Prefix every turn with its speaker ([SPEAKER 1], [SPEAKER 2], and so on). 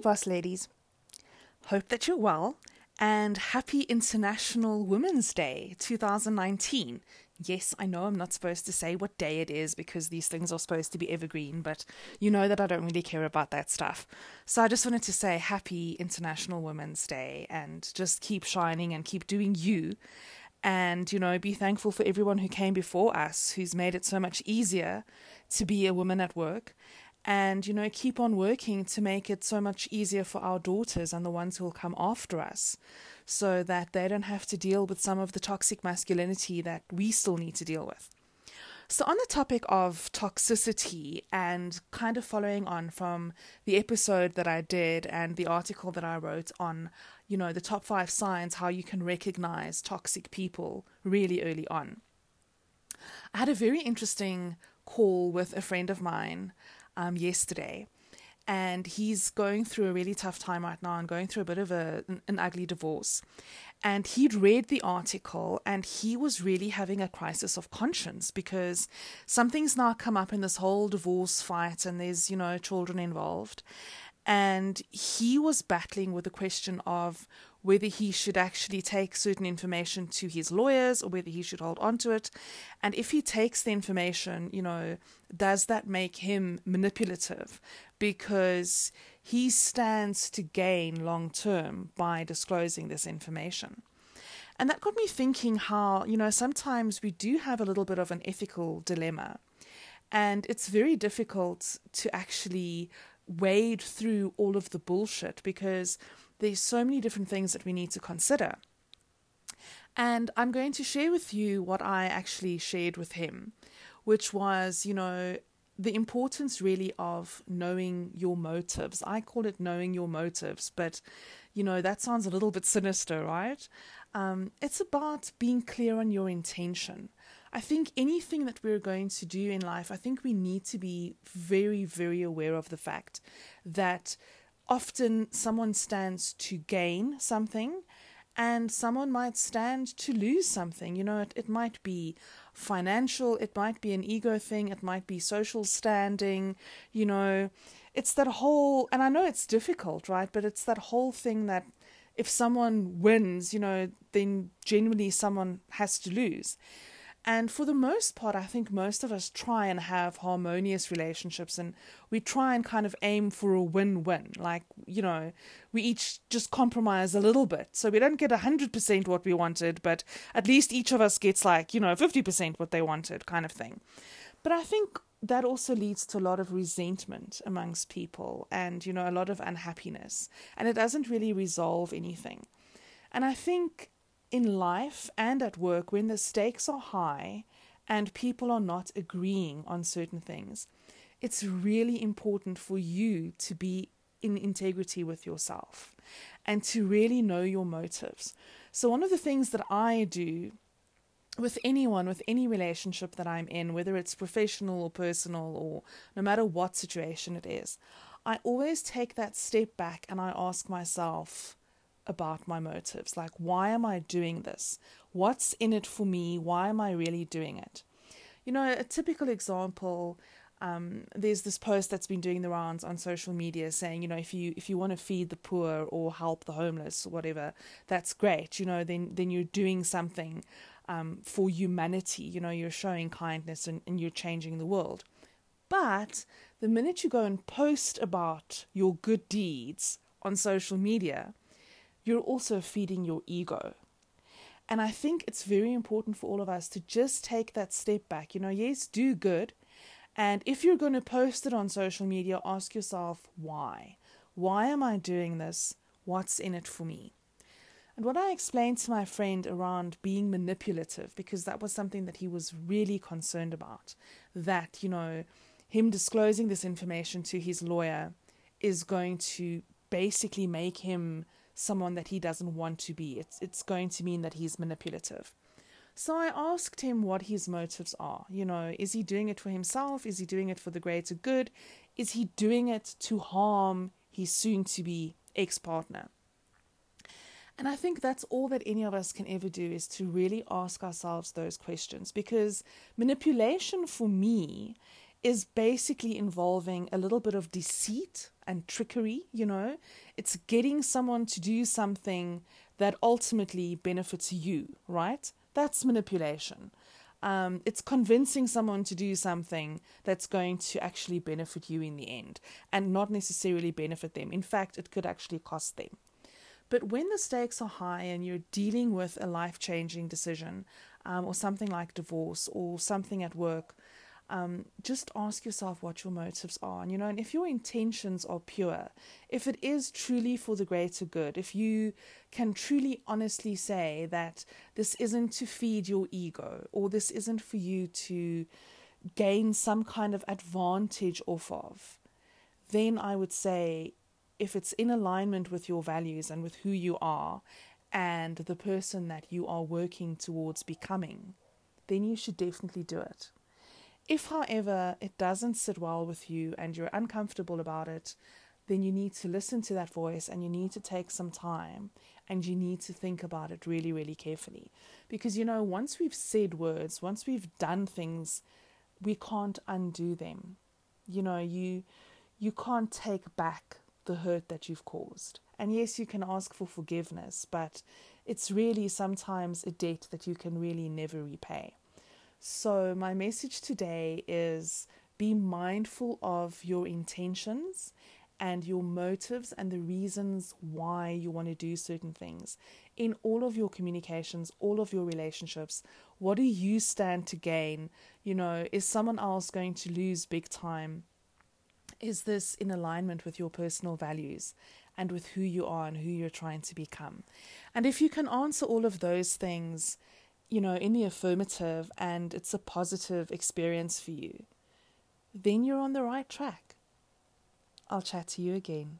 [SPEAKER 1] boss ladies. Hope that you're well and happy International Women's Day 2019. Yes, I know I'm not supposed to say what day it is because these things are supposed to be evergreen, but you know that I don't really care about that stuff. So I just wanted to say happy International Women's Day and just keep shining and keep doing you. And, you know, be thankful for everyone who came before us, who's made it so much easier to be a woman at work and you know keep on working to make it so much easier for our daughters and the ones who will come after us so that they don't have to deal with some of the toxic masculinity that we still need to deal with. So on the topic of toxicity and kind of following on from the episode that I did and the article that I wrote on you know the top 5 signs how you can recognize toxic people really early on I had a very interesting call with a friend of mine um, yesterday. And he's going through a really tough time right now and going through a bit of a, an, an ugly divorce. And he'd read the article and he was really having a crisis of conscience because something's now come up in this whole divorce fight and there's, you know, children involved. And he was battling with the question of whether he should actually take certain information to his lawyers or whether he should hold on to it. And if he takes the information, you know, does that make him manipulative? Because he stands to gain long term by disclosing this information. And that got me thinking how, you know, sometimes we do have a little bit of an ethical dilemma. And it's very difficult to actually wade through all of the bullshit because there's so many different things that we need to consider. And I'm going to share with you what I actually shared with him, which was, you know, the importance really of knowing your motives. I call it knowing your motives, but, you know, that sounds a little bit sinister, right? Um, it's about being clear on your intention. I think anything that we're going to do in life, I think we need to be very, very aware of the fact that often someone stands to gain something and someone might stand to lose something. You know, it, it might be financial, it might be an ego thing, it might be social standing, you know. It's that whole, and I know it's difficult, right? But it's that whole thing that if someone wins, you know, then genuinely someone has to lose. And for the most part, I think most of us try and have harmonious relationships and we try and kind of aim for a win win. Like, you know, we each just compromise a little bit. So we don't get 100% what we wanted, but at least each of us gets like, you know, 50% what they wanted, kind of thing. But I think that also leads to a lot of resentment amongst people and, you know, a lot of unhappiness. And it doesn't really resolve anything. And I think in life and at work, when the stakes are high and people are not agreeing on certain things, it's really important for you to be in integrity with yourself and to really know your motives. So, one of the things that I do with anyone, with any relationship that I'm in, whether it's professional or personal or no matter what situation it is, I always take that step back and I ask myself, about my motives. Like, why am I doing this? What's in it for me? Why am I really doing it? You know, a typical example. Um, there's this post that's been doing the rounds on social media saying, you know, if you if you want to feed the poor or help the homeless or whatever, that's great. You know, then then you're doing something um, for humanity. You know, you're showing kindness and, and you're changing the world. But the minute you go and post about your good deeds on social media, you're also feeding your ego. And I think it's very important for all of us to just take that step back. You know, yes, do good. And if you're going to post it on social media, ask yourself why. Why am I doing this? What's in it for me? And what I explained to my friend around being manipulative, because that was something that he was really concerned about, that, you know, him disclosing this information to his lawyer is going to basically make him someone that he doesn't want to be. It's it's going to mean that he's manipulative. So I asked him what his motives are. You know, is he doing it for himself? Is he doing it for the greater good? Is he doing it to harm his soon to be ex partner? And I think that's all that any of us can ever do is to really ask ourselves those questions because manipulation for me is basically involving a little bit of deceit and trickery, you know. It's getting someone to do something that ultimately benefits you, right? That's manipulation. Um, it's convincing someone to do something that's going to actually benefit you in the end and not necessarily benefit them. In fact, it could actually cost them. But when the stakes are high and you're dealing with a life changing decision um, or something like divorce or something at work, um, just ask yourself what your motives are. And, you know, and if your intentions are pure, if it is truly for the greater good, if you can truly honestly say that this isn't to feed your ego or this isn't for you to gain some kind of advantage off of, then I would say if it's in alignment with your values and with who you are and the person that you are working towards becoming, then you should definitely do it. If, however, it doesn't sit well with you and you're uncomfortable about it, then you need to listen to that voice and you need to take some time and you need to think about it really, really carefully. Because, you know, once we've said words, once we've done things, we can't undo them. You know, you you can't take back the hurt that you've caused. And yes, you can ask for forgiveness, but it's really sometimes a debt that you can really never repay. So, my message today is be mindful of your intentions and your motives and the reasons why you want to do certain things. In all of your communications, all of your relationships, what do you stand to gain? You know, is someone else going to lose big time? Is this in alignment with your personal values and with who you are and who you're trying to become? And if you can answer all of those things, you know, in the affirmative and it's a positive experience for you, then you're on the right track. I'll chat to you again.